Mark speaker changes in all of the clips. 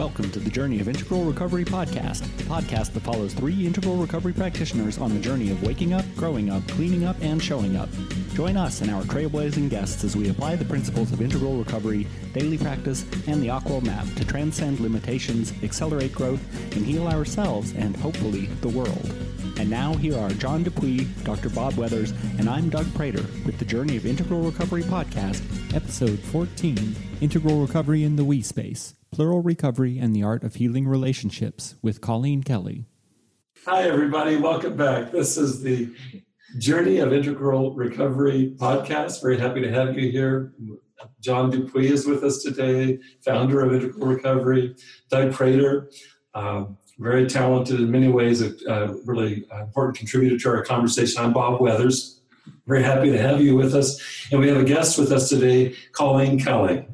Speaker 1: Welcome to the Journey of Integral Recovery podcast, the podcast that follows three integral recovery practitioners on the journey of waking up, growing up, cleaning up, and showing up. Join us and our trailblazing guests as we apply the principles of integral recovery, daily practice, and the AQAL Map to transcend limitations, accelerate growth, and heal ourselves and hopefully the world. And now here are John Dupuy, Dr. Bob Weathers, and I'm Doug Prater with the Journey of Integral Recovery podcast,
Speaker 2: episode 14 Integral Recovery in the We Space Plural Recovery and the Art of Healing Relationships with Colleen Kelly.
Speaker 3: Hi, everybody. Welcome back. This is the Journey of Integral Recovery podcast. Very happy to have you here. John Dupuy is with us today, founder of Integral Recovery. Doug Prater, um, very talented in many ways, a, a really important contributor to our conversation. I'm Bob Weathers. Very happy to have you with us. And we have a guest with us today, Colleen Kelly.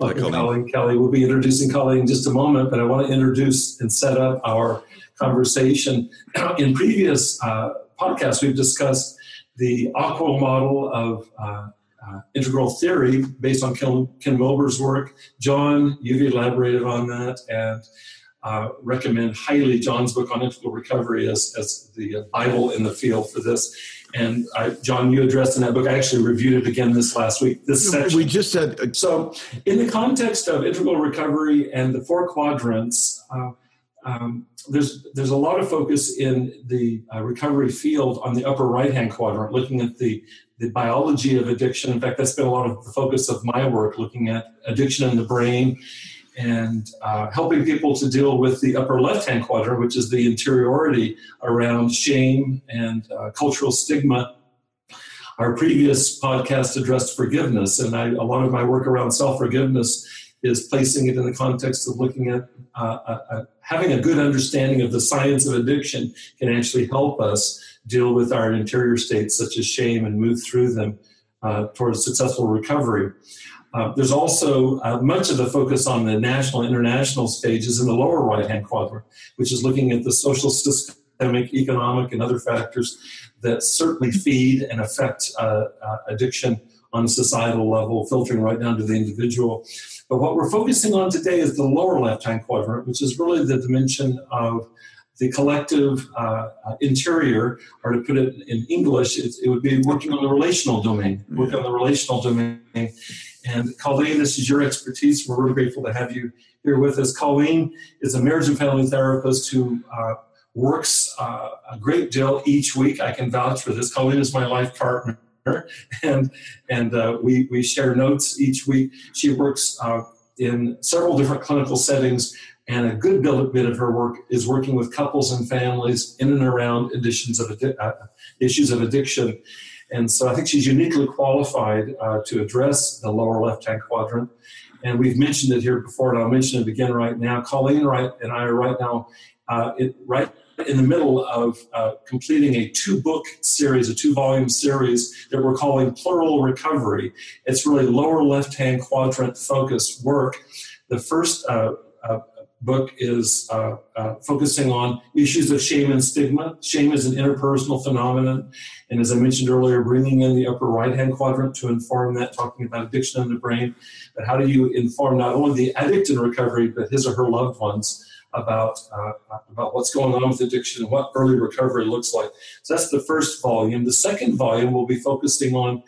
Speaker 3: Welcome, Colleen. Colleen Kelly. We'll be introducing Colleen in just a moment, but I want to introduce and set up our conversation. In previous uh, podcasts, we've discussed the AQAL model of uh, uh, integral theory based on Ken, Ken Wilber's work. John, you've elaborated on that, and uh, recommend highly John's book on integral recovery as, as the Bible in the field for this. And I, John, you addressed in that book. I actually reviewed it again this last week. This section.
Speaker 4: We just said
Speaker 3: uh, so. In the context of integral recovery and the four quadrants, uh, um, there's there's a lot of focus in the uh, recovery field on the upper right hand quadrant, looking at the the biology of addiction. In fact, that's been a lot of the focus of my work, looking at addiction in the brain and uh, helping people to deal with the upper left hand quadrant, which is the interiority around shame and uh, cultural stigma. Our previous podcast addressed forgiveness, and I, a lot of my work around self forgiveness is placing it in the context of looking at uh, having a good understanding of the science of addiction can actually help us deal with our interior states such as shame and move through them uh, towards successful recovery. Uh, there's also uh, much of the focus on the national international stages in the lower right hand quadrant, which is looking at the social, systemic, economic, and other factors that certainly feed and affect uh, uh, addiction on a societal level, filtering right down to the individual. But what we're focusing on today is the lower left hand quadrant, which is really the dimension of the collective uh, uh, interior, or to put it in English, it, it, would be working on the relational domain, working on the relational domain. And Colleen, this is your expertise. We're really grateful to have you here with us. Colleen is a marriage and family therapist who uh, works uh, a great deal each week. I can vouch for this. Colleen is my life partner. And and uh, we we share notes each week. She works uh, in several different clinical settings and a good bit of her work is working with couples and families in and around additions of uh, issues of addiction. And so I think she's uniquely qualified uh, to address the lower left hand quadrant. And we've mentioned it here before, and I'll mention it again right now. Colleen Wright and I are right now uh, it, right in the middle of uh, completing a two book series, a two volume series that we're calling Plural Recovery. It's really lower left hand quadrant focused work. The first uh, uh, book is uh, uh, focusing on issues of shame and stigma. Shame is an interpersonal phenomenon. And as I mentioned earlier, bringing in the upper right hand quadrant to inform that, talking about addiction in the brain. But how do you inform not only the addict in recovery, but his or her loved ones? About uh, about what's going on with addiction and what early recovery looks like. So that's the first volume. The second volume will be focusing on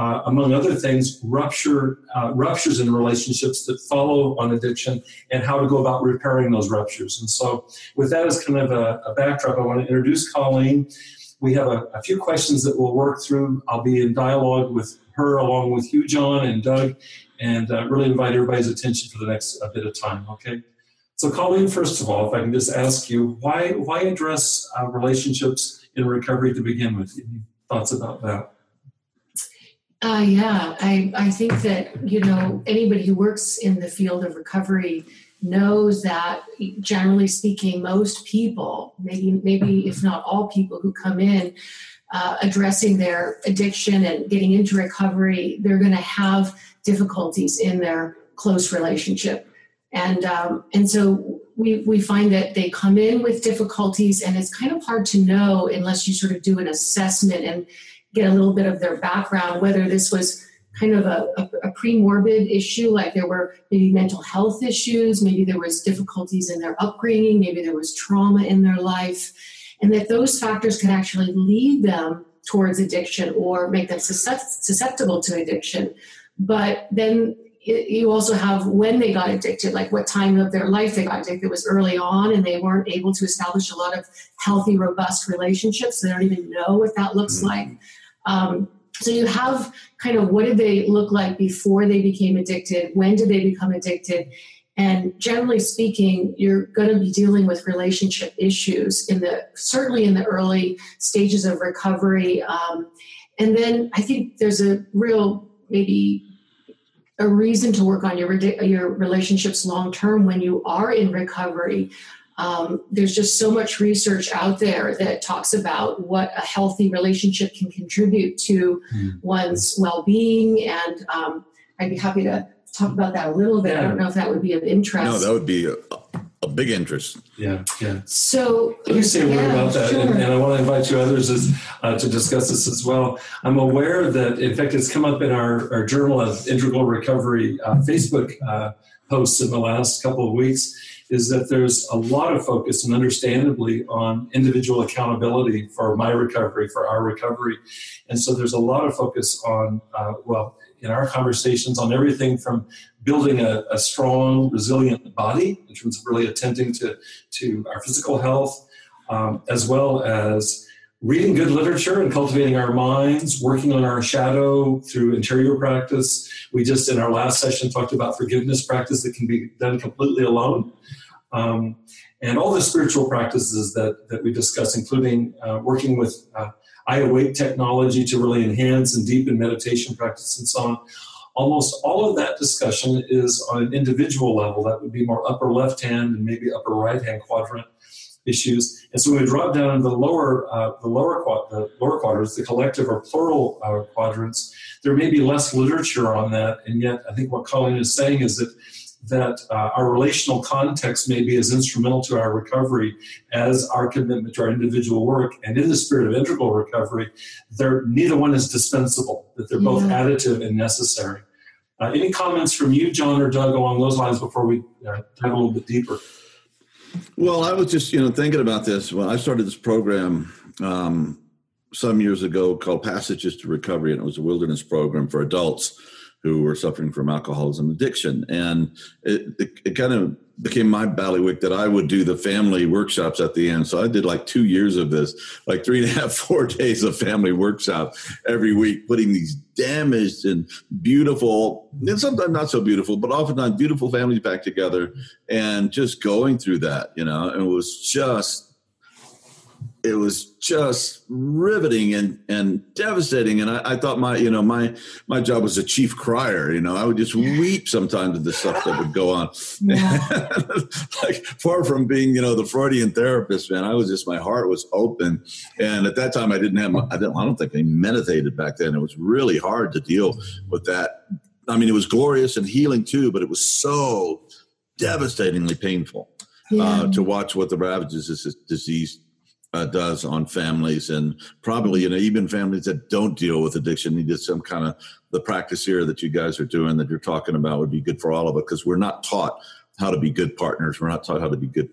Speaker 3: uh, among other things, rupture, uh, ruptures in relationships that follow on addiction and how to go about repairing those ruptures. And so, with that as kind of a, a backdrop, I want to introduce Colleen. We have a, a, few questions that we'll work through. I'll be in dialogue with her along with you, John, and Doug, and uh, really invite everybody's attention for the next bit of time, okay? So, Colleen, first of all, if I can just ask you, why, why address uh, relationships in recovery to begin with? Any thoughts about that?
Speaker 5: Uh, yeah, I, I think that, you know, anybody who works in the field of recovery knows that generally speaking, most people, maybe, maybe if not all people who come in uh, addressing their addiction and getting into recovery, they're going to have difficulties in their close relationship. And, um, and so we, we find that they come in with difficulties and it's kind of hard to know unless you sort of do an assessment and get a little bit of their background, whether this was kind of a, a, a pre-morbid issue, like there were maybe mental health issues, maybe there was difficulties in their upbringing, maybe there was trauma in their life, and that those factors can actually lead them towards addiction or make them susceptible to addiction. But then you also have when they got addicted, like what time of their life they got addicted. It was early on, and they weren't able to establish a lot of healthy, robust relationships. They don't even know what that looks mm-hmm. like. Um, so you have kind of what did they look like before they became addicted? When did they become addicted? And generally speaking, you're going to be dealing with relationship issues in the certainly in the early stages of recovery. Um, and then I think there's a real maybe a reason to work on your your relationships long term when you are in recovery. Um, there's just so much research out there that talks about what a healthy relationship can contribute to mm. one's well-being, and um, I'd be happy to talk about that a little bit. Yeah. I don't know if that would be of interest.
Speaker 4: No, that would be a, a big interest.
Speaker 3: Yeah, yeah.
Speaker 5: So
Speaker 3: let me say a word about that, sure. and, and, I want to invite you others as, uh, to discuss this as well. I'm aware that, in fact, it's come up in our, our Journey of Integral Recovery uh, Facebook uh, posts in the last couple of weeks. Is that there's a lot of focus, and understandably, on individual accountability for my recovery, for our recovery, and so there's a lot of focus on uh, well, in our conversations on everything from building a, a, strong, resilient body in terms of really attending to, to our physical health, um, as well as reading good literature and cultivating our minds, working on our shadow through interior practice. We just, in our last session, talked about forgiveness practice that can be done completely alone. Um, and all the spiritual practices that, that we discuss, including uh, working with uh, iAwake technology to really enhance and deepen meditation practice and so on. Almost all of that discussion is on an individual level. That would be more upper left hand and maybe upper right hand quadrant issues. And so when we drop down in the lower, uh, the lower, the lower quadrants, the collective or plural uh, quadrants, there may be less literature on that. And yet, I think what Colleen is saying is that that uh, our relational context may be as instrumental to our recovery as our commitment to our individual work. And in the spirit of integral recovery, they're, neither one is dispensable, that they're both yeah. additive and necessary. Uh, any comments from you, John or Doug, along those lines before we uh, dive a little bit deeper?
Speaker 4: Well, I was just, you know, thinking about this. When I started this program um, some years ago called Passages to Recovery, and it was a wilderness program for adults who were suffering from alcoholism addiction. And it, it, it, kind of became my ballywick that I would do the family workshops at the end. So I did like two years of this, like three and a half, four days of family workshop every week, putting these damaged and beautiful, and sometimes not so beautiful, but oftentimes beautiful families back together and just going through that, you know, and it was just it was just riveting and, and devastating. And I, I, thought my, you know, my, my job was a chief crier, you know, I would just weep sometimes at the stuff that would go on. Yeah. like far from being, you know, the Freudian therapist, man, I was just, my heart was open. And at that time I didn't have, I, didn't, I don't think I meditated back then. It was really hard to deal with that. I mean, it was glorious and healing too, but it was so devastatingly painful. Uh, yeah. Uh, to watch what the ravages of this disease uh, does on families and probably you know even families that don't deal with addiction needed some kind of the practice here that you guys are doing that you're talking about would be good for all of us because we're not taught how to be good partners we're not taught how to be good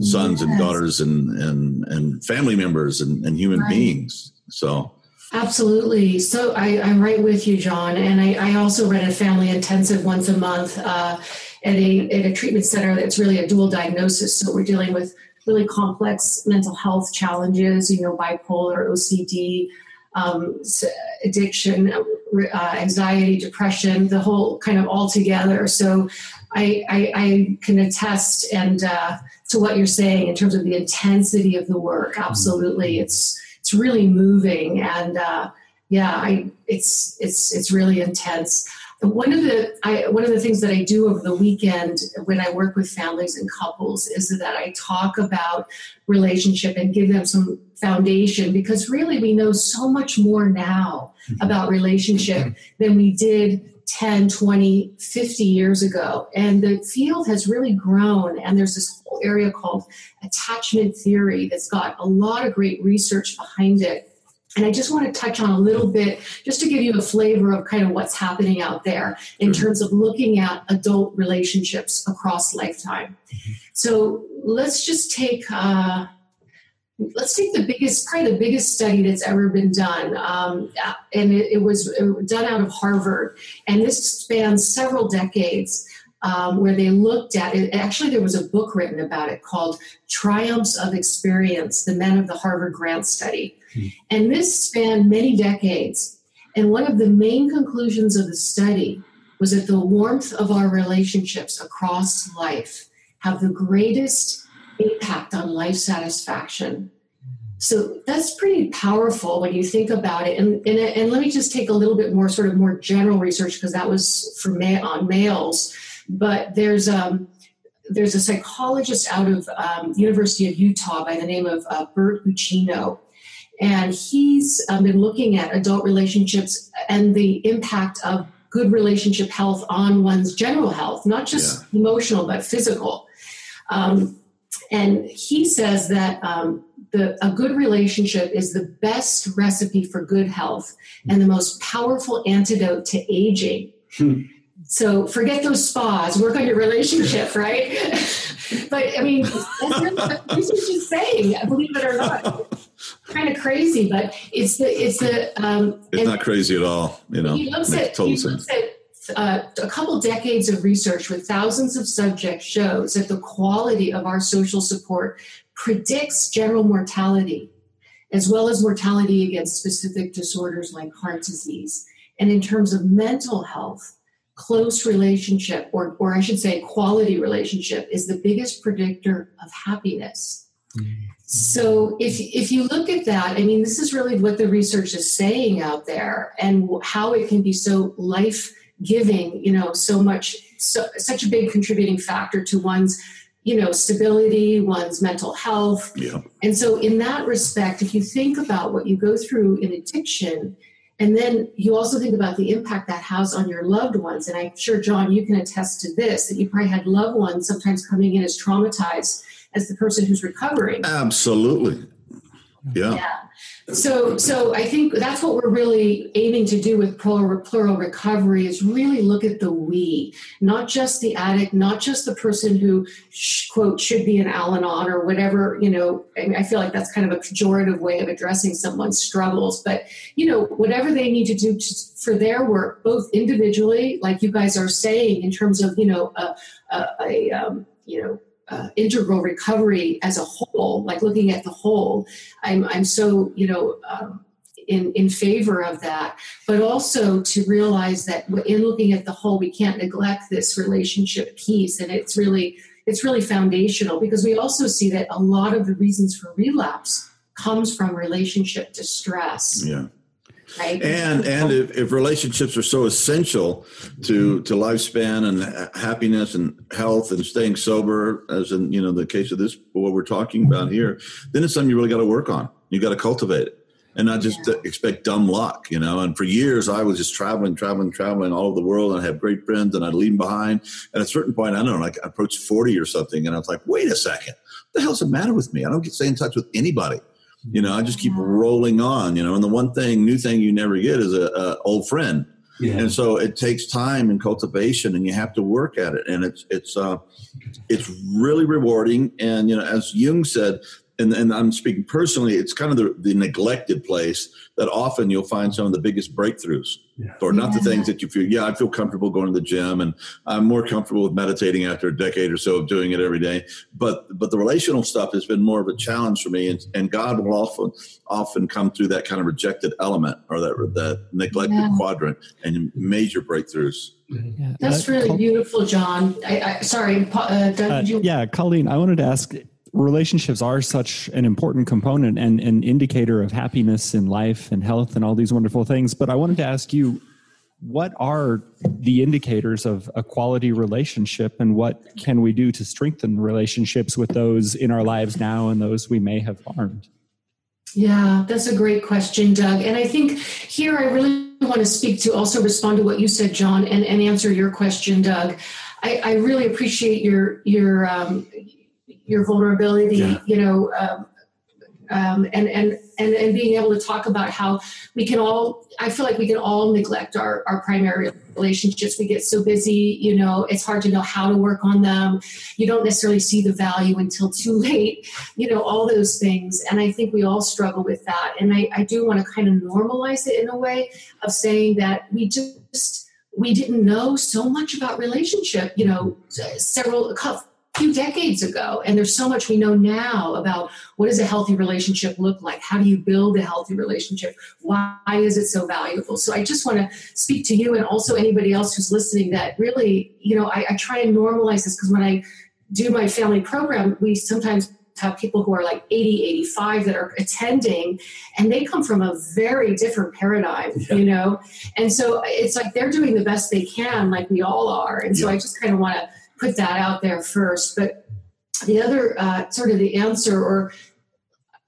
Speaker 4: sons yes. and daughters and and and family members and, and human right. beings so
Speaker 5: Absolutely. So I, am right with you, John. And I, I, also run a family intensive once a month uh, at a at a treatment center that's really a dual diagnosis. So we're dealing with really complex mental health challenges, you know, bipolar, OCD, um, addiction, uh, anxiety, depression, the whole kind of all together. So I, I, I can attest and uh, to what you're saying in terms of the intensity of the work. Absolutely, mm-hmm. it's it's really moving and uh, yeah, I, it's it's it's really intense one of the I, one of the things that I do over the weekend when I work with families and couples is that I talk about relationship and give them some foundation because really we know so much more now mm-hmm. about relationship than we did 10 20 50 years ago. And the field has really grown and there's this whole area called attachment theory that's got a lot of great research behind it And I just want to touch on a little bit, just to give you a flavor of kind of what's happening out there in terms of looking at adult relationships across lifetime. Mm-hmm. So let's just take. Uh, let's take the biggest, probably the biggest study that's ever been done, um, and it, it, was done out of Harvard, and this spans several decades. Um, where they looked at it. Actually, there was a book written about it called Triumphs of Experience The Men of the Harvard Grant Study. And this spanned many decades. And one of the main conclusions of the study was that the warmth of our relationships across life have the greatest impact on life satisfaction. So that's pretty powerful when you think about it. And, and, and let me just take a little bit more sort of more general research because that was for ma- on males. But there's um, there's a psychologist out of um, University of Utah by the name of uh, Bert Uchino, and he's um, been looking at adult relationships and the impact of good relationship health on one's general health, not just yeah. emotional but physical. Um, and he says that um, the, a good relationship is the best recipe for good health and the most powerful antidote to aging. Hmm. So forget those spas, work on your relationship, right? but I mean, that's what research is saying, believe it or not. Kind of crazy, but it's the it's the
Speaker 4: um, it's not crazy at all. You know,
Speaker 5: he looks at he looks at uh, a couple decades of research with thousands of subjects shows that the quality of our social support predicts general mortality, as well as mortality against specific disorders like heart disease. And in terms of mental health, close relationship, or, or I should say, quality relationship, is the biggest predictor of happiness. Mm-hmm. So if if you look at that, I mean, this is really what the research is saying out there, and how it can be so life giving. You know, so much, so, such a big contributing factor to one's you know stability one's mental health
Speaker 4: yeah.
Speaker 5: and so in that respect if you think about what you go through in addiction and then you also think about the impact that has on your loved ones. And i'm sure john you can attest to this that you probably had loved ones sometimes coming in as traumatized as the person who's recovering.
Speaker 4: Absolutely yeah.
Speaker 5: yeah. So, so I think that's what we're really aiming to do with plural, plural recovery is really look at the we, not just the addict, not just the person who sh- quote should be an Al-Anon or whatever. You know, I, mean, I feel like that's kind of a pejorative way of addressing someone's struggles, but you know, whatever they need to do to, for their work, both individually, like you guys are saying, in terms of you know a, a, a um, you know uh, integral recovery as a whole, like looking at the whole, I'm, I'm so, you know, um, in, in favor of that, but also to realize that in looking at the whole, we can't neglect this relationship piece. And it's really, it's really foundational because we also see that a lot of the reasons for relapse comes from relationship distress.
Speaker 4: Yeah. Right. And and if, if, relationships are so essential to to lifespan and happiness and health and staying sober, as in you know the case of this what we're talking about here, then it's something you really got to work on. You got to cultivate it and not just yeah. expect dumb luck, you know. And for years, I was just traveling, traveling, traveling all over the world, and I had great friends, and I'd leave them behind. At a certain point, I don't know, like I approached forty or something, and I was like, "Wait a second, what the hell's the matter with me? I don't get stay in touch with anybody." You know, I just keep rolling on. You know, and the one thing, new thing you never get is a, a old friend. Yeah. And so it takes time and cultivation, and you have to work at it. And it's it's uh, it's really rewarding. And you know, as Jung said, and, and I'm speaking personally, it's kind of the, the neglected place that often you'll find some of the biggest breakthroughs. Yeah. Or not yeah. the things that you feel, yeah, I feel comfortable going to the gym and I'm more comfortable with meditating after a decade or so of doing it every day. But but the relational stuff has been more of a challenge for me. And, and God will often often come through that kind of rejected element or that that neglected yeah. quadrant and major breakthroughs.
Speaker 5: Yeah. That's really beautiful, John. I, I sorry, uh, Doug, uh,
Speaker 2: you- yeah, Colleen, I wanted to ask relationships are such an important component and an indicator of happiness in life and health and all these wonderful things. But I wanted to ask you, what are the indicators of a quality relationship and what can we do to strengthen relationships with those in our lives now and those we may have harmed?
Speaker 5: Yeah, that's a great question, Doug. And I think here I really want to speak to also respond to what you said, John, and, and answer your question, Doug. I, I really appreciate your your um, your vulnerability, yeah. you know, um, um, and, and and and being able to talk about how we can all i feel like we can all neglect our, our primary relationships. We get so busy you know it's hard to know how to work on them. You don't necessarily see the value until too late you know all those things. And i think we all struggle with that. And i, I do want to kind of normalize it in a way of saying that we just we didn't know so much about relationship you know several few decades ago and there's so much we know now about what does a healthy relationship look like how do you build a healthy relationship why is it so valuable so i just want to speak to you and also anybody else who's listening that really you know i, I try and normalize this because when i do my family program we sometimes have people who are like 80 85 that are attending and they come from a very different paradigm yeah. you know and so it's like they're doing the best they can like we all are and so yeah. i just kind of want to put that out there first. But the other uh, sort of the answer, or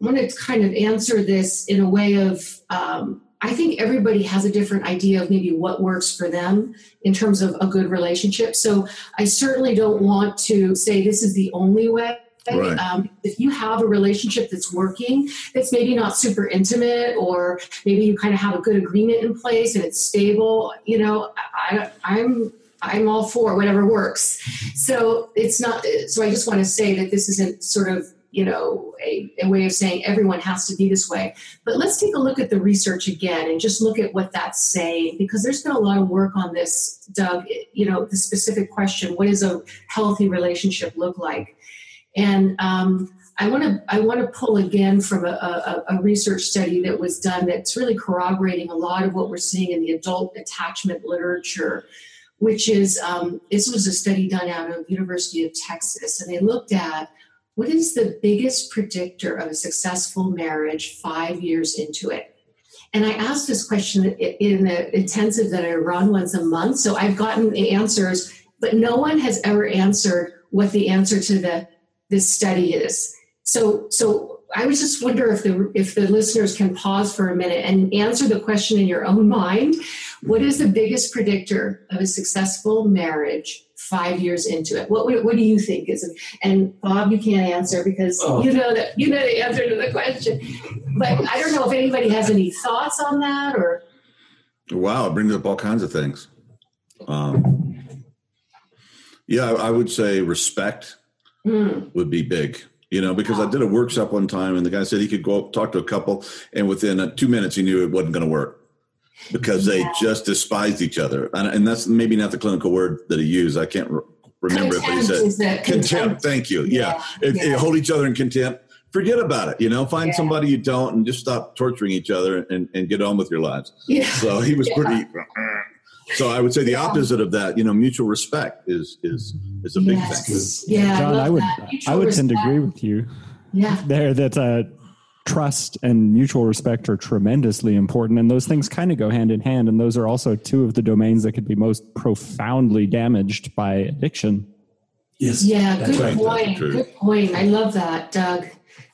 Speaker 5: I want to kind of answer this in a way of um, I think everybody has a different idea of maybe what works for them in terms of a good relationship. So I certainly don't want to say this is the only way. Right. Um, if you have a relationship that's working, that's maybe not super intimate, or maybe you kind of have a good agreement in place and it's stable, you know, I, I'm I'm all for whatever works. So it's not, so I just want to say that this isn't sort of, you know, a, a, way of saying everyone has to be this way. But let's take a look at the research again and just look at what that's saying because there's been a lot of work on this, Doug. You know, the specific question what does a healthy relationship look like? And um, I want to I want to pull again from a, a, a, research study that was done that's really corroborating a lot of what we're seeing in the adult attachment literature which is um, this was a study done out of University of Texas, and they looked at what is the biggest predictor of a successful marriage five years into it. And I asked this question in the intensive that I run once a month. So I've gotten the answers, but no one has ever answered what the answer to the this study is. So so I would just wonder if the if the listeners can pause for a minute and answer the question in your own mind. What is the biggest predictor of a successful marriage five years into it? What what do you think is? And Bob, you can't answer because oh. you know that you know the answer to the question. But I don't know if anybody has any thoughts on that or.
Speaker 4: Wow, it brings up all kinds of things. Um, yeah, I would say respect mm. would be big you know, because I did a workshop one time and the guy said he could go up, talk to a couple, and within uh, two minutes he knew it wasn't going to work because they just despised each other. And, and, that's maybe not the clinical word that he used. I can't re- remember contempt it, but he said contempt. contempt. Thank you. Yeah. yeah. If, yeah. Hold each other in contempt. Forget about it. You know, find yeah. somebody you don't and just stop torturing each other and, and get on with your lives. Yeah. So he was pretty so I would say the yeah. opposite of that, you know, mutual respect is is is a big yes.
Speaker 5: thing. Yeah,
Speaker 2: John, I, I would I would respect. tend to agree with you.
Speaker 5: Yeah,
Speaker 2: there that uh, trust and mutual respect are tremendously important, and those things kind of go hand in hand. And those are also two of the domains that could be most profoundly damaged by addiction.
Speaker 5: Yes. Yeah. Good right. point. Good point. I love that, Doug.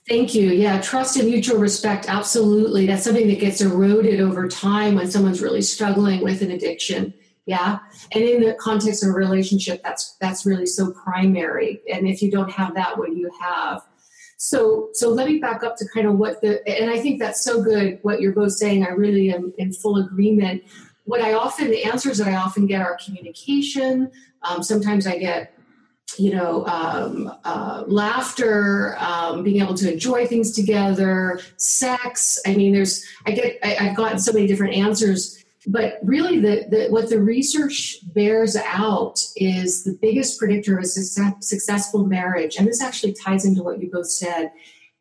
Speaker 5: Thank you. Yeah, trust and mutual respect. Absolutely. That's something that gets eroded over time when someone's really struggling with an addiction. Yeah. And in the context of a relationship, that's that's really so primary. And if you don't have that, what do you have? So so let me back up to kind of what the and I think that's so good what you're both saying. I really am in full agreement. What I often the answers that I often get are communication. Um, sometimes I get you know, um, uh, laughter, um, being able to enjoy things together, sex. I mean, there's, I get, I, have gotten so many different answers, but really, the, the what the research bears out is the biggest predictor of a success, successful marriage, and this actually ties into what you both said,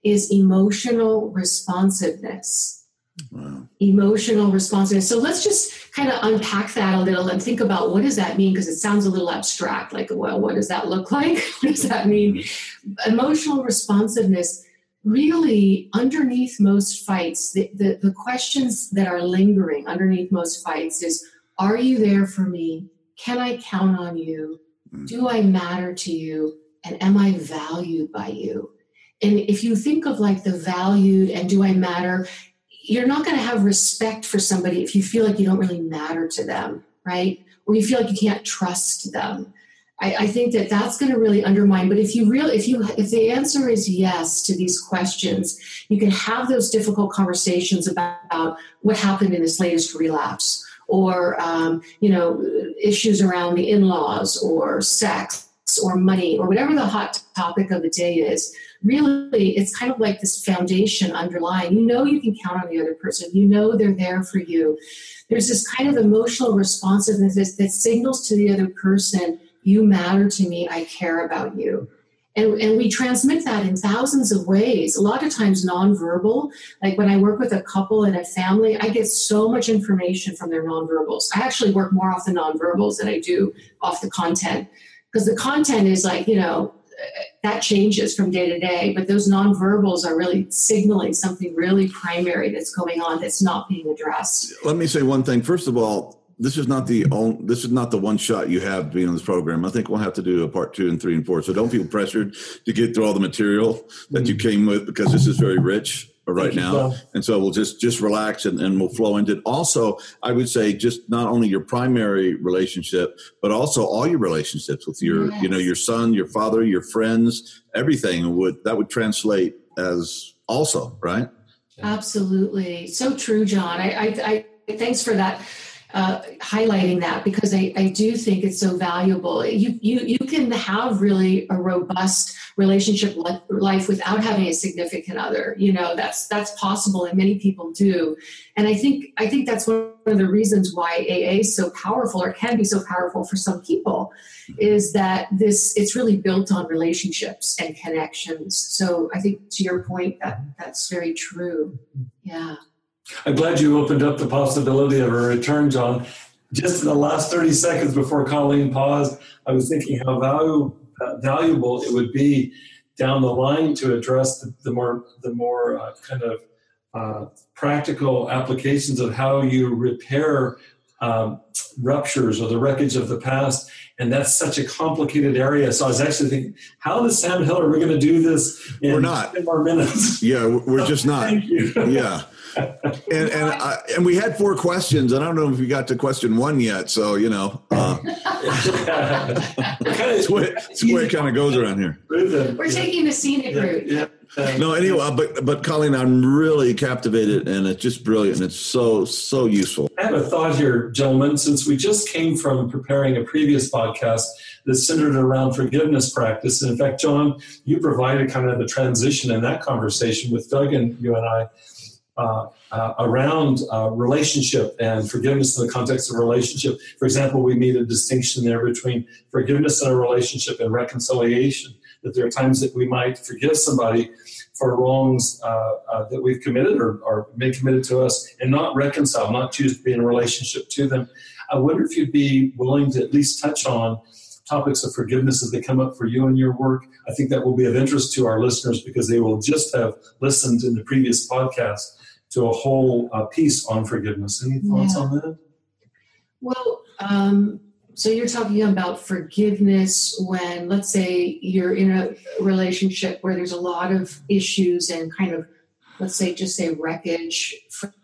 Speaker 5: is emotional responsiveness. Wow. Emotional responsiveness. So let's just kind of unpack that a little and think about what does that mean? Because it sounds a little abstract. Like, well, what does that look like? what does that mean? Emotional responsiveness. Really, underneath most fights, the, the, the questions that are lingering underneath most fights is Are you there for me? Can I count on you? Mm. Do I matter to you? And am I valued by you? And if you think of like the valued and do I matter, you're not going to have respect for somebody if you feel like you don't really matter to them, right? Or you feel like you can't trust them. I, I think that that's going to really undermine. But if you really, if you, if the answer is yes to these questions, you can have those difficult conversations about what happened in this latest relapse, or um, you know, issues around the in-laws, or sex, or money, or whatever the hot topic of the day is. Really, it's kind of like this foundation underlying. You know, you can count on the other person. You know, they're there for you. There's this kind of emotional responsiveness that signals to the other person you matter to me. I care about you. And, and we transmit that in thousands of ways, a lot of times nonverbal. Like when I work with a couple and a family, I get so much information from their nonverbals. I actually work more off the nonverbals than I do off the content because the content is like, you know, that changes from day to day, but those nonverbals are really signaling something really primary that's going on that's not being addressed.
Speaker 4: Let me say one thing. First of all, this is not the only, this is not the one shot you have being on this program. I think we'll have to do a part two and three and four. So don't feel pressured to get through all the material that you mm. came with because this is very rich Uh, right now. And so we'll just just relax and, and we'll flow into it. Also, I would say just not only your primary relationship, but also all your relationships with your, yes. you know, your son, your father, your friends, everything would that would translate as also, right?
Speaker 5: Absolutely. So true, John. I, I, I thanks for that uh, highlighting that because I, I do think it's so valuable. You, you, you can have really a robust relationship life without having a significant other. You know, that's, that's possible and many people do. And I think, I think that's one of the reasons why AA is so powerful or can be so powerful for some people is that this, it's really built on relationships and connections. So I think to your point that that's very true. Yeah.
Speaker 3: I'm glad you opened up the possibility of a return, John. Just in the last 30 seconds before Colleen paused, I was thinking how valuable, uh, valuable it would be down the line to address the, the more, the more uh, kind of uh, practical applications of how you repair um, ruptures or the wreckage of the past. And that's such a complicated area. So I was actually thinking, how does Sam Hill are we going to do this in
Speaker 4: we're not.
Speaker 3: 10 more minutes?
Speaker 4: Yeah, we're just not. yeah and and I, and we had four questions. and I don't know if we got to question one yet. So you know, uh, it's, where, it's where it kind of goes around here.
Speaker 5: We're taking the scenic route. Yeah,
Speaker 4: yeah. No, anyway, but but Colleen, I'm really captivated, and it's just brilliant. And it's so so useful.
Speaker 3: I have a thought here, gentlemen. Since we just came from preparing a previous podcast that centered around forgiveness practice, and in fact, John, you provided kind of the transition in that conversation with Doug and you and I uh, uh, around uh, relationship and forgiveness in the context of relationship. For example, we made a distinction there between forgiveness in a relationship and reconciliation. That there are times that we might forgive somebody for wrongs uh, uh, that we've committed or, or may committed to us and not reconcile, not choose to be in a relationship to them. I wonder if you'd be willing to at least touch on topics of forgiveness as they come up for you in your work. I think that will be of interest to our listeners because they will just have listened in the previous podcast to a whole uh, piece on forgiveness. Any thoughts yeah. on that?
Speaker 5: Well, um, so you're talking about forgiveness when, let's say, you're in a relationship where there's a lot of issues and kind of, let's say, just say wreckage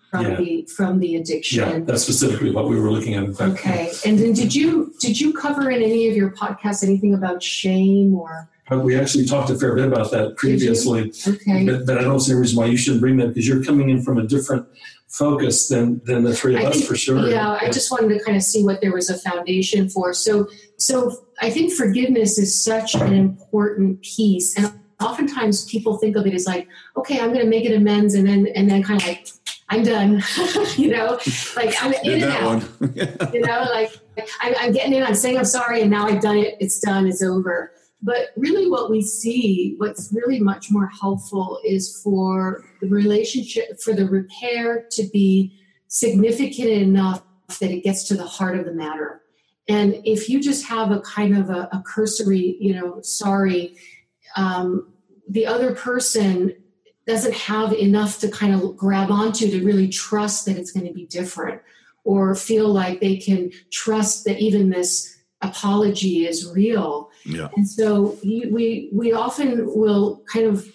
Speaker 5: from yeah. the from the addiction.
Speaker 3: Yeah, that's specifically what we were looking at.
Speaker 5: Okay, and then did you did you cover in any of your podcasts anything about shame or?
Speaker 3: Uh, we actually talked a fair bit about that previously.
Speaker 5: Okay.
Speaker 3: But, but, I don't see a reason why you shouldn't bring that because you're coming in from a different focus than than the three of I us
Speaker 5: think,
Speaker 3: for sure.
Speaker 5: Yeah, I just wanted to kind of see what there was a foundation for. So so I think forgiveness is such an important piece and oftentimes people think of it as like, okay, I'm going to make it amends and then and then kind of like I'm done, you know, like I'm in and out, you know, like I'm, I'm getting in, I'm saying I'm sorry, and now I've done it. It's done. It's over. But really, what we see, what's really much more helpful is for the relationship, for the repair to be significant enough that it gets to the heart of the matter. And if you just have a kind of a, a cursory, you know, sorry, um, the other person doesn't have enough to kind of grab onto to really trust that it's going to be different or feel like they can trust that even this apology is real.
Speaker 4: Yeah.
Speaker 5: And so we we often will kind of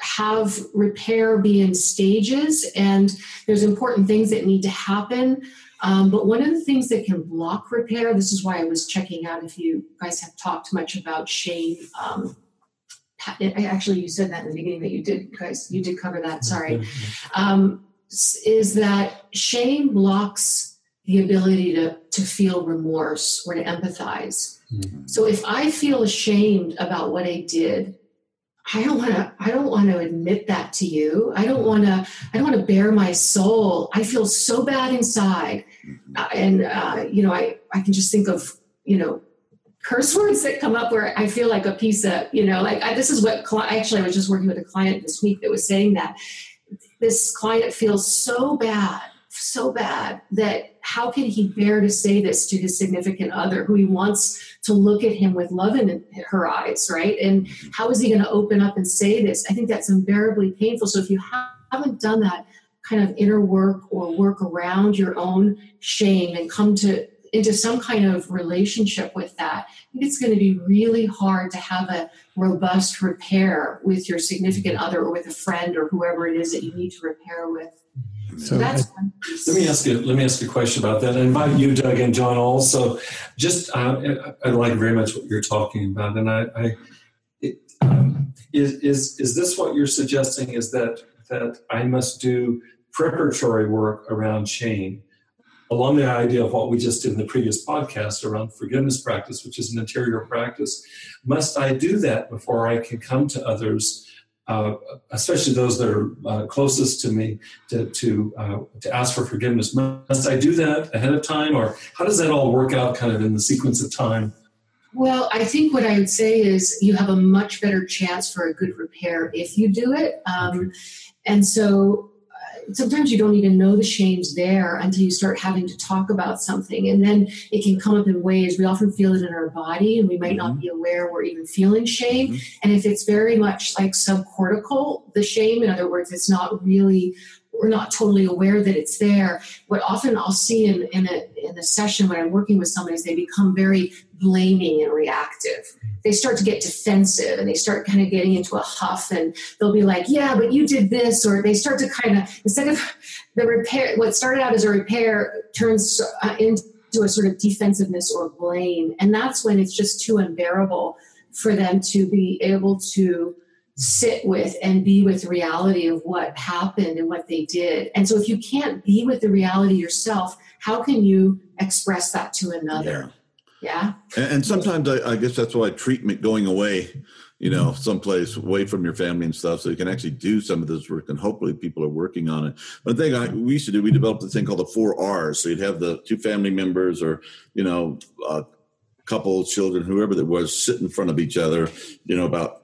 Speaker 5: have repair be in stages and there's important things that need to happen Um, but one of the things that can block repair, this is why I was checking out if you guys have talked much about shame. Um, actually, you said that in the beginning that you did, guys, you did cover that. Sorry. Um, is that shame blocks the ability to, to feel remorse or to empathize. Mm-hmm. So if I feel ashamed about what I did, I don't want to I don't want to admit that to you. I don't want to I don't want to bare my soul. I feel so bad inside. Mm-hmm. Uh, and uh, you know, I I can just think of, you know, curse words that come up where I feel like a piece of, you know, like I, this is what actually I was just working with a client this week that was saying that this client feels so bad so bad that how can he bear to say this to his significant other who he wants to look at him with love in her eyes, right? And how is he going to open up and say this? I think that's unbearably painful. So if you haven't done that kind of inner work or work around your own shame and come to into some kind of relationship with that, I think it's going to be really hard to have a robust repair with your significant other or with a friend or whoever it is that you need to repair with.
Speaker 3: So that's I, let me ask you. Let me ask you a question about that. I invite you, Doug, and John also. Just uh, I like very much what you're talking about, and I, I it, um, is is is this what you're suggesting? Is that that I must do preparatory work around shame, along the idea of what we just did in the previous podcast around forgiveness practice, which is an interior practice. Must I do that before I can come to others? uh, especially those that are uh, closest to me, to to uh, to ask for forgiveness. Must I do that ahead of time, or how does that all work out, kind of in the sequence of time?
Speaker 5: Well, I think what I would say is you have a much better chance for a good repair if you do it. Um, and so sometimes you don't even know the shame's there until you start having to talk about something. And then it can come up in ways we often feel it in our body and we might mm-hmm. not be aware we're even feeling shame. Mm-hmm. And if it's very much like subcortical, the shame, in other words, it's not really we're not totally aware that it's there. What often I'll see in, in, a, in a session when I'm working with somebody is they become very blaming and reactive. They start to get defensive and they start kind of getting into a huff and they'll be like, yeah, but you did this. Or they start to kind of, instead of the repair, what started out as a repair turns uh, into a sort of defensiveness or blame. And that's when it's just too unbearable for them to be able to sit with and be with the reality of what happened and what they did. And so if you can't be with the reality yourself, how can you express that to another? Yeah.
Speaker 4: yeah? And, and, sometimes I, I, guess that's why treatment going away, you know, someplace away from your family and stuff, so you can actually do some of this work and hopefully people are working on it. But the thing I, we used to do, we developed a thing called the four R's. So you'd have the two family members or, you know, a couple, children, whoever that was, sit in front of each other, you know, about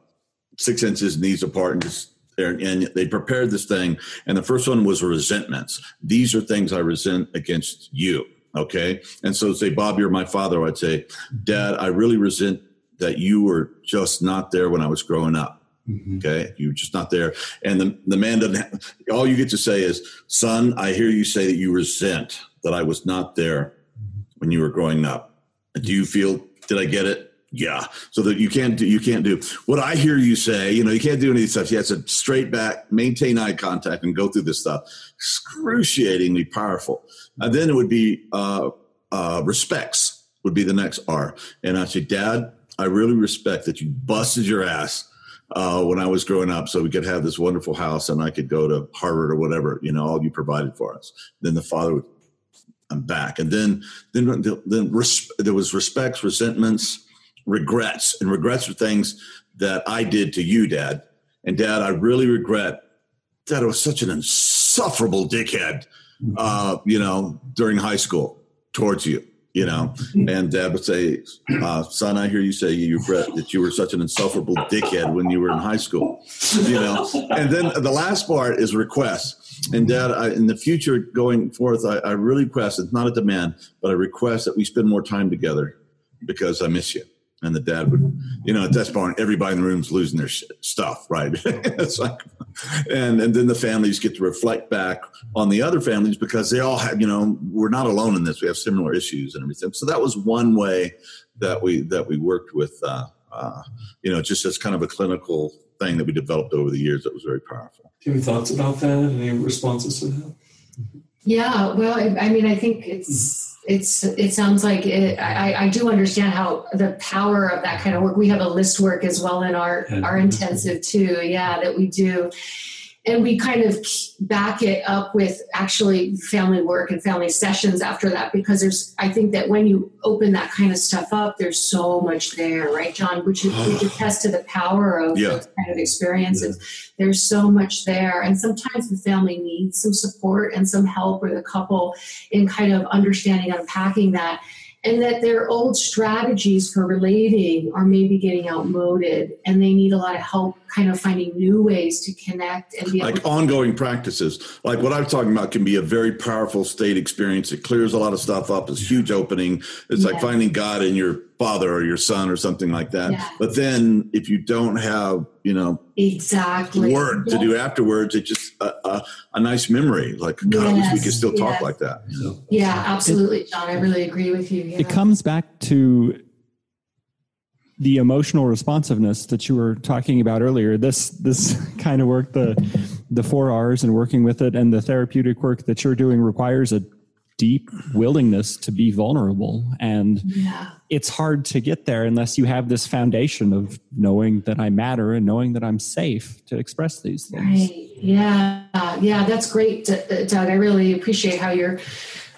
Speaker 4: six inches knees apart and just and they prepared this thing and the first one was resentments. These are things i resent against you okay? And so say bob you're my father i'd say dad i really resent that you were just not there when i was growing up mm-hmm. okay? You were just not there. And the, the man doesn't have, all you get to say is son i hear you say that you resent that i was not there when you were growing up. Do you feel did i get it yeah. So that you can't do, you can't do what I hear you say, you know, you can't do any of these stuff. You have to straight back, maintain eye contact and go through this stuff. Excruciatingly powerful. And then it would be, uh, uh, respects would be the next R. And I say, dad, I really respect that you busted your ass uh, when I was growing up, so we could have this wonderful house and I could go to Harvard or whatever. You know, all you provided for us. Then the father would, I'm back, and then then then res- there was respects, resentments, regrets, and regrets are things that I did to you, Dad. And Dad, I really regret that I was such an insufferable dickhead, uh, you know, during high school towards you, you know. And Dad would say, uh, "Son, I hear you say you regret that you were such an insufferable dickhead when you were in high school, you know." And then the last part is requests. And Dad, I, in the future going forth, I, I really request, it's not a demand, but I request that we spend more time together because I miss you and the dad would, you know, at that point, everybody in the room's losing their stuff, right? it's like, and and then the families get to reflect back on the other families because they all have, you know, we're not alone in this. We have similar issues and everything. So that was one way that we that we worked with, uh, uh, you know, just as kind of a clinical thing that we developed over the years that was very powerful.
Speaker 3: Do you have any thoughts about that? Any responses to that?
Speaker 5: Yeah, well, I, I mean, I think it's it's it sounds like it, I, I do understand how the power of that kind of work. We have a list work as well in our our intensive too. Yeah, that we do and we kind of back it up with actually family work and family sessions after that because there's i think that when you open that kind of stuff up there's so much there right john which you, which attest to the power of yeah. those kind of experiences yeah. there's so much there and sometimes the family needs some support and some help or the couple in kind of understanding unpacking that and that their old strategies for relating are maybe getting outmoded and they need a lot of help kind of finding new ways to connect and be
Speaker 4: like ongoing practices. Like what i'm talking about can be a very powerful state experience. It clears a lot of stuff up. It's huge opening. It's like finding god in your father or your son or something like that. Yeah. but then if you don't have you know
Speaker 5: exactly.
Speaker 4: work to do afterwards it just a, a, a nice memory like god yes. I wish we could still talk like that
Speaker 5: so. yeah absolutely john i really agree with you yeah.
Speaker 2: it comes back to the emotional responsiveness that you were talking about earlier this this kind of work the the four r's and working with it and the therapeutic work that you're doing requires a deep willingness to be vulnerable. And yeah. it's hard to get there unless you have this foundation of knowing that i matter and knowing that i'm safe to express these things.
Speaker 5: Right. Yeah. Yeah that's great doug. I really appreciate how you're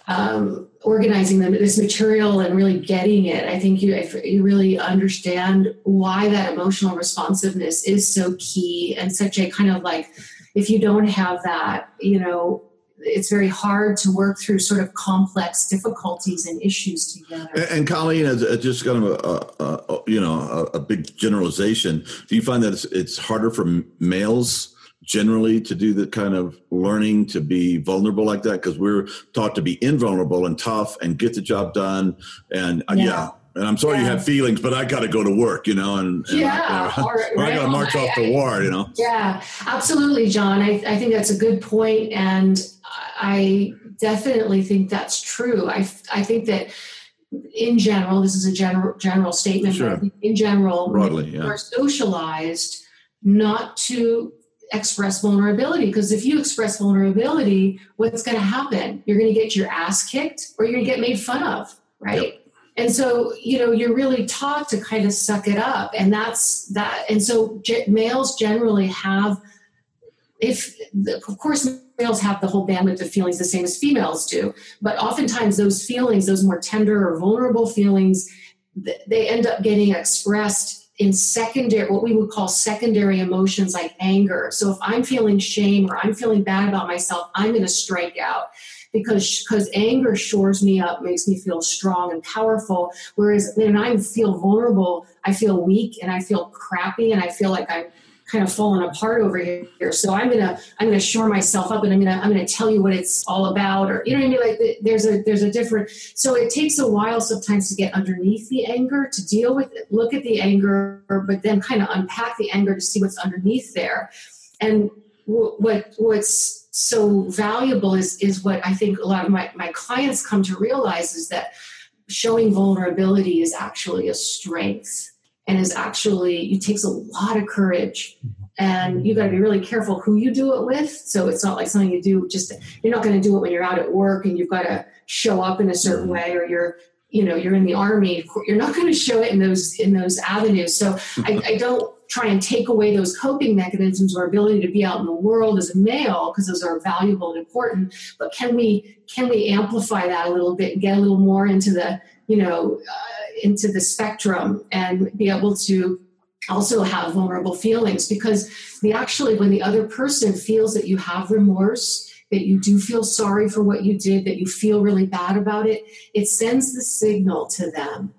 Speaker 5: um, organizing them, this material and really getting it, I think you you really understand why that emotional responsiveness is so key and such a kind of like if you don't have that, you know, it's very hard to work through sort of complex difficulties and issues together.
Speaker 4: And, and Colleen, as just kind of a, a, a you know a, a, big generalization, do you find that it's, it's harder for males? generally to do the kind of learning to be vulnerable like that because we're taught to be invulnerable and tough and get the job done and uh, yeah. yeah. And I'm sorry yeah. you have feelings, but I got to go to work, you know, and, and
Speaker 5: yeah,
Speaker 4: I, or, or I got to march off the war, you know.
Speaker 5: Yeah, absolutely, John. I, I think that's a good point, and I definitely think that's true. I I think that in general, this is a general general statement, sure. but in general,
Speaker 4: broadly, yeah.
Speaker 5: are socialized not to express vulnerability because if you express vulnerability what's going to happen you're going to get your ass kicked or you're going to get made fun of right yep. And so you know you're really taught to kind of suck it up. And that's that and so g- males generally have if of course males have the whole bandwidth of feelings the same as females do. But oftentimes those feelings those more tender or vulnerable feelings they end up getting expressed in secondary, what we would call secondary emotions like anger. So if I'm feeling shame or I'm feeling bad about myself, I'm going to strike out because because anger shores me up, makes me feel strong and powerful. Whereas when I feel vulnerable, I feel weak and I feel crappy and I feel like I'm kind of falling apart over here. So I'm gonna I'm gonna shore myself up and I'm gonna I'm gonna tell you what it's all about, or you know what I mean. Like there's a there's a different. So it takes a while sometimes to get underneath the anger to deal with it, look at the anger, but then kind of unpack the anger to see what's underneath there. And what what's so valuable is is what I think a lot of my my clients come to realize is that showing vulnerability is actually a strength and is actually it takes a lot of courage. And you got to be really careful who you do it with. So it's not like something you do just you're not going to do it when you're out at work and you've got to show up in a certain way or you're you know you're in the army. You're not going to show it in those in those avenues. So I, I don't try and take away those coping mechanisms or ability to be out in the world as a male because those are valuable and important. But can we can we amplify that a little bit and get a little more into the you know uh, into the spectrum and be able to also have vulnerable feelings. Because the actually when the other person feels that you have remorse that you do feel sorry for what you did that you feel really bad about it it sends the signal to them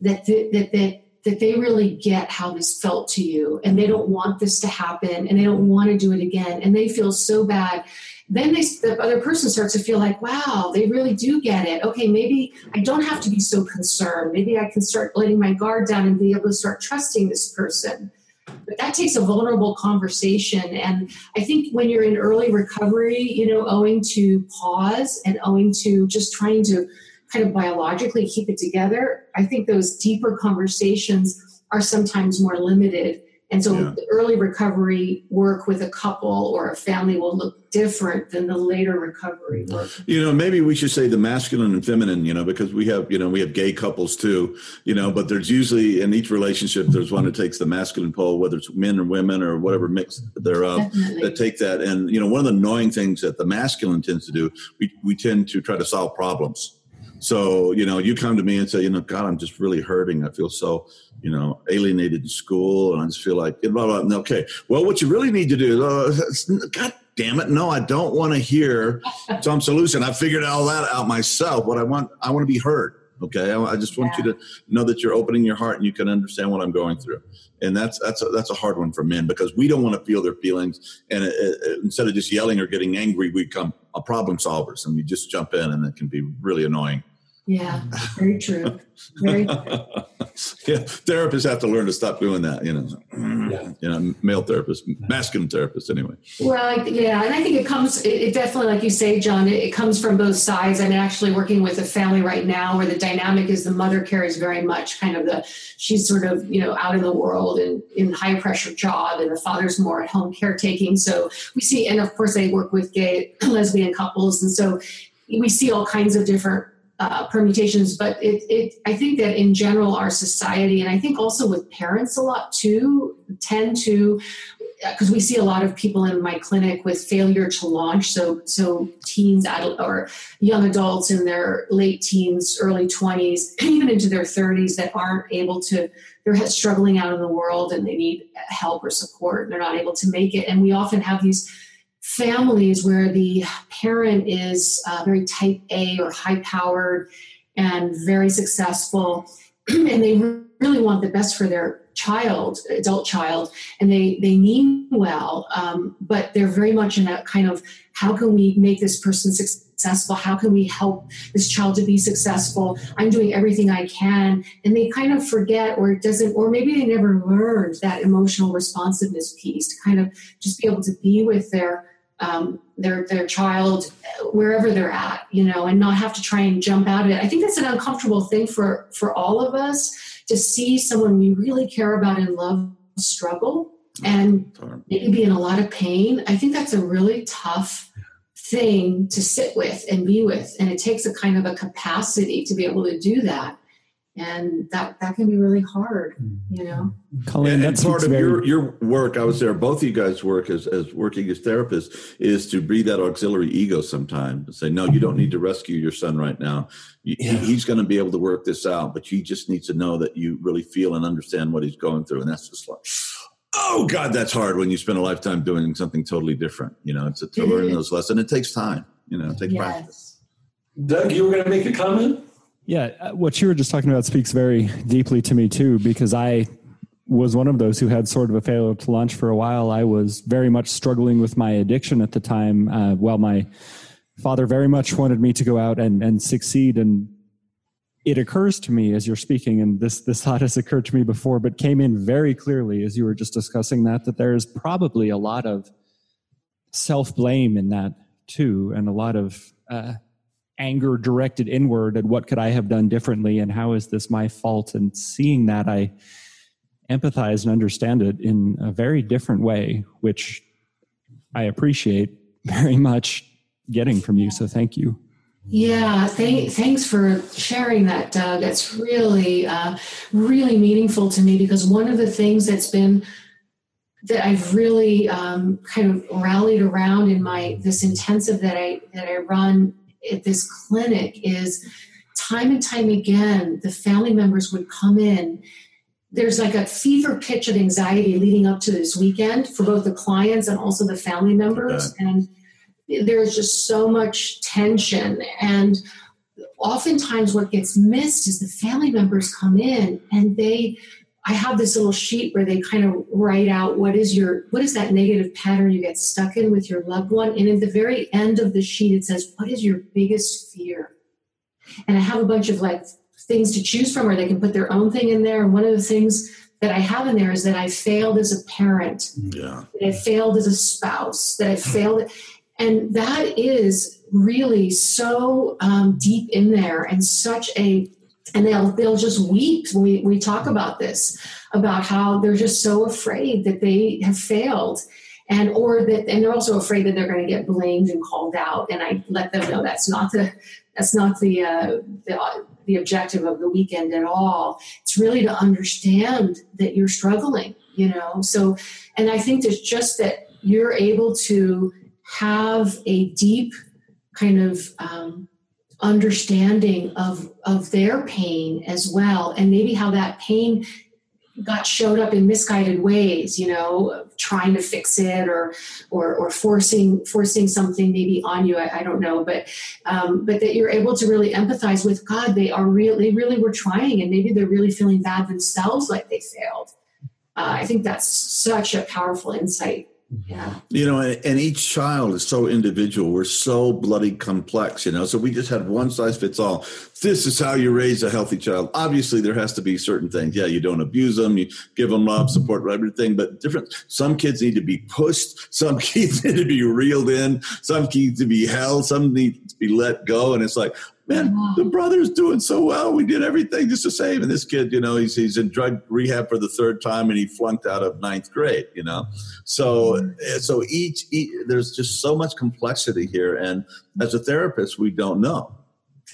Speaker 5: that that that that they really get how this felt to you. And they don't want this to happen and they don't want to do it again and they feel so bad then they, the other person starts to feel like, wow, they really do get it. Okay, maybe I don't have to be so concerned. Maybe I can start letting my guard down and be able to start trusting this person. But that takes a vulnerable conversation. And I think when you're in early recovery, you know, owing to PAWS and owing to just trying to kind of biologically keep it together, I think those deeper conversations are sometimes more limited And so
Speaker 4: Yeah.
Speaker 5: the early recovery work with a couple or a family will look different than the later recovery work.
Speaker 4: You know, maybe we should say the masculine and feminine, you know, because we have, you know, we have gay couples too, you know, but there's usually in each relationship, there's one that takes the masculine pole, whether it's men or women or whatever mix thereof,
Speaker 5: Definitely.
Speaker 4: that take that. And, you know, one of the annoying things that the masculine tends to do, we, we tend to try to solve problems. So, you know, you come to me and say, you know, God, I'm just really hurting. I feel so, you know, alienated in school. And I just feel like, blah, blah, blah. okay, well, what you really need to do is, uh, God damn it. No, I don't want to hear some solution. I figured all that out myself. What I want, I want to be heard. Okay. I, I just want you to know that you're opening your heart and you can understand what I'm going through. And that's, that's a, that's a hard one for men because we don't want to feel their feelings. And it, it, instead of just yelling or getting angry, we become a problem solvers and we just jump in and it can be really annoying.
Speaker 5: Yeah, very true. Very true.
Speaker 4: yeah, therapists have to learn to stop doing that. You know,
Speaker 3: Yeah.
Speaker 4: you know, male therapists, masculine therapists, anyway.
Speaker 5: Well, yeah, and I think it comes, it, it definitely, like you say, John, it, it comes from both sides. I'm actually working with a family right now where the dynamic is the mother carries very much kind of the, she's sort of, you know, out in the world and in high pressure job, and the father's more at home caretaking. So we see, and of course, I work with gay lesbian couples, and so we see all kinds of different uh, permutations, but it, it, I think that in general, our society, and I think also with parents a lot too, tend to, because we see a lot of people in my clinic with failure to launch. So, so teens, adult, or young adults in their late teens, early 20s, even into their 30s that aren't able to, they're struggling out in the world and they need help or support and they're not able to make it. And we often have these families where the parent is uh, very type A or high powered and very successful, and they really want the best for their child, adult child, and they they mean well, um, but they're very much in that kind of how can we make this person successful? How can we help this child to be successful? I'm doing everything I can, and they kind of forget, or it doesn't, or maybe they never learned that emotional responsiveness piece to kind of just be able to be with their um, their their child wherever they're at, you know, and not have to try and jump out of it. I think that's an uncomfortable thing for for all of us to see someone we really care about and love struggle and maybe be in a lot of pain. I think that's a really tough thing to sit with and be with, and it takes a kind of a capacity to be able to do that. And that that can be really hard, mm-hmm. you know.
Speaker 2: Colleen,
Speaker 4: And,
Speaker 2: that
Speaker 4: part of
Speaker 2: very
Speaker 4: your, your work, I was there, both of you guys work as, as working as therapists, is to breed that auxiliary ego sometimes and say, no, you don't need to rescue your son right now. You- he-
Speaker 3: Yeah.
Speaker 4: he's going to be able to work this out, but he just needs to know that you really feel and understand what he's going through. And that's just like, oh God, that's hard when you spend a lifetime doing something totally different. You know, to, to learn those lessons. It takes time, you know, it takes practice.
Speaker 3: Doug, you were going to make a comment?
Speaker 2: Yeah, uh, what you were just talking about speaks very deeply to me too, because I was one of those who had sort of a failure to launch for a while. I was very much struggling with my addiction at the time, uh, while my father very much wanted me to go out and, and succeed. And it occurs to me as you're speaking, and this this thought has occurred to me before, but came in very clearly as you were just discussing that that there is probably a lot of self blame in that too, and a lot of uh, anger directed inward and what could I have done differently and how is this my fault? And seeing that, I empathize and understand it in a very different way, which I appreciate very much getting from you. So thank you.
Speaker 5: Yeah, thank, thanks for sharing that, Doug. It's really, uh, really meaningful to me because one of the things that's been that I've really um, kind of rallied around in my this intensive that I that I run at this clinic is time and time again the family members would come in. There's like a fever pitch of anxiety leading up to this weekend for both the clients and also the family members, and there's just so much tension. And oftentimes what gets missed is the family members come in and they i have this little sheet where they kind of write out what is your what is that negative pattern you get stuck in with your loved one and at the very end of the sheet it says what is your biggest fear and i have a bunch of like things to choose from or they can put their own thing in there and one of the things that i have in there is that i failed as a parent
Speaker 4: Yeah.
Speaker 5: that I failed as a spouse, that I failed. And that is really so um, deep in there and such a and they'll they'll just weep. When we, we talk about this about how they're just so afraid that they have failed and or that and they're also afraid that they're going to get blamed and called out. And i let them know that's not the that's not the uh, the, the objective of the weekend at all. It's really to understand that you're struggling you know? So and i think it's just that you're able to have a deep kind of um, understanding of of their pain as well and maybe how that pain got showed up in misguided ways you know trying to fix it or or, or forcing forcing something maybe on you i, I don't know but um, but that you're able to really empathize with god. They are really they really were trying and maybe they're really feeling bad themselves like they failed. Uh, i think that's such a powerful insight yeah.
Speaker 4: You know, and, each child is so individual. We're so bloody complex, you know. So we just had one size fits all. This is how you raise a healthy child. Obviously, there has to be certain things. Yeah, you don't abuse them, you give them love, support, everything, but different. Some kids need to be pushed, some kids need to be reeled in, some kids need to be held, some need to be let go. And it's like, man, the brother's doing so well. We did everything just the same. And this kid, you know, he's he's in drug rehab for the third time, and he flunked out of ninth grade. You know, so mm-hmm. so each, each there's just so much complexity here, and as a therapist, we don't know.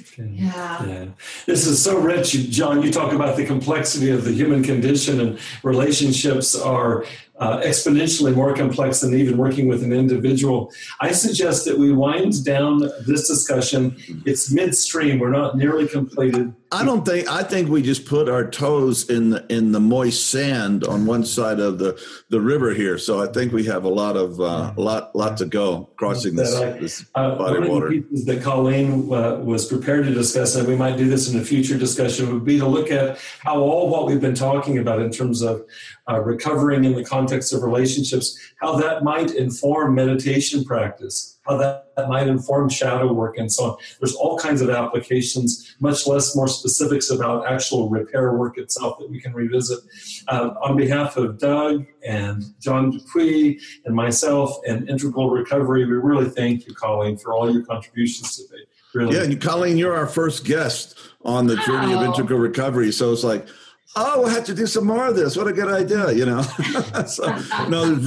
Speaker 5: Okay. Yeah.
Speaker 3: yeah. This is so rich, John. You talk about the complexity of the human condition, and relationships are uh, exponentially more complex than even working with an individual. I suggest that we wind down this discussion. It's midstream, we're not nearly completed.
Speaker 4: I don't think I think we just put our toes in the in the moist sand on one side of the, the river here. So I think we have a lot of uh, a lot lot to go crossing this, I, this uh, body of water.
Speaker 3: pieces that Colleen uh, was prepared to discuss, and we might do this in a future discussion, would be to look at how all what we've been talking about in terms of uh, recovering in the context of relationships, how that might inform meditation practice, how that, that might inform shadow work, and so on. There's all kinds of applications, much less more specifics about actual repair work itself that we can revisit. Uh, on behalf of Doug and John Dupuy and myself and Integral Recovery, we really thank you, Colleen, for all your contributions today. Really.
Speaker 4: Yeah, and Colleen, you're our first guest on the journey of integral recovery. So it's like, oh, we'll have to do some more of this. What a good idea, you know. so, no,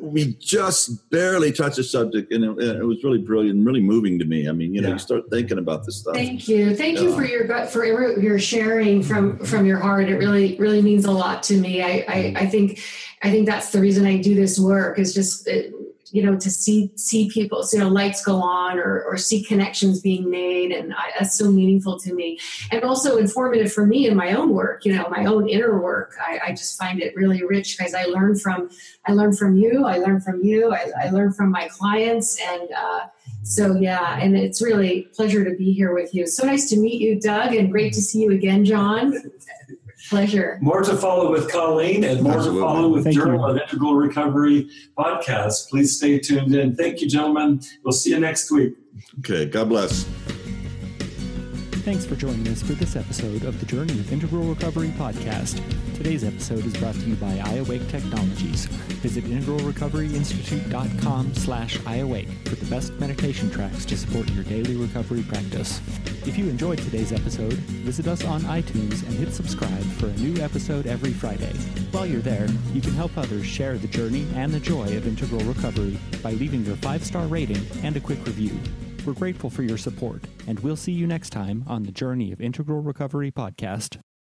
Speaker 4: we just barely touched the subject, and it, it, was really brilliant, really moving to me. I mean, you know, yeah. you start thinking about this stuff.
Speaker 5: Thank you, thank yeah. you for your for your sharing from from your heart. It really really means a lot to me. I I, I think I think that's the reason I do this work. Is just it, you know to see see people you know lights go on or, or see connections being made. And I, that's so meaningful to me. And also informative for me in my own work you know my own inner work. I, I just find it really rich because i learn from i learn from you i learn from you i, I learn from my clients. And uh, so yeah and it's really pleasure to be here with you. So nice to meet you doug and great to see you again john Pleasure.
Speaker 3: More to follow with Colleen and more Absolutely. to follow with Thank Journey you. of Integral Recovery podcast. Please stay tuned in. Thank you, gentlemen. We'll see you next week.
Speaker 4: Okay. God bless.
Speaker 1: Thanks for joining us for this episode of the Journey of Integral Recovery podcast. Today's episode is brought to you by iAwake Technologies. Visit integralrecoveryinstitute.com slash iAwake for the best meditation tracks to support your daily recovery practice. If you enjoyed today's episode, visit us on iTunes and hit subscribe for a new episode every Friday. While you're there, you can help others share the journey and the joy of integral recovery by leaving your five-star rating and a quick review. We're grateful for your support, and we'll see you next time on the Journey of Integral Recovery podcast.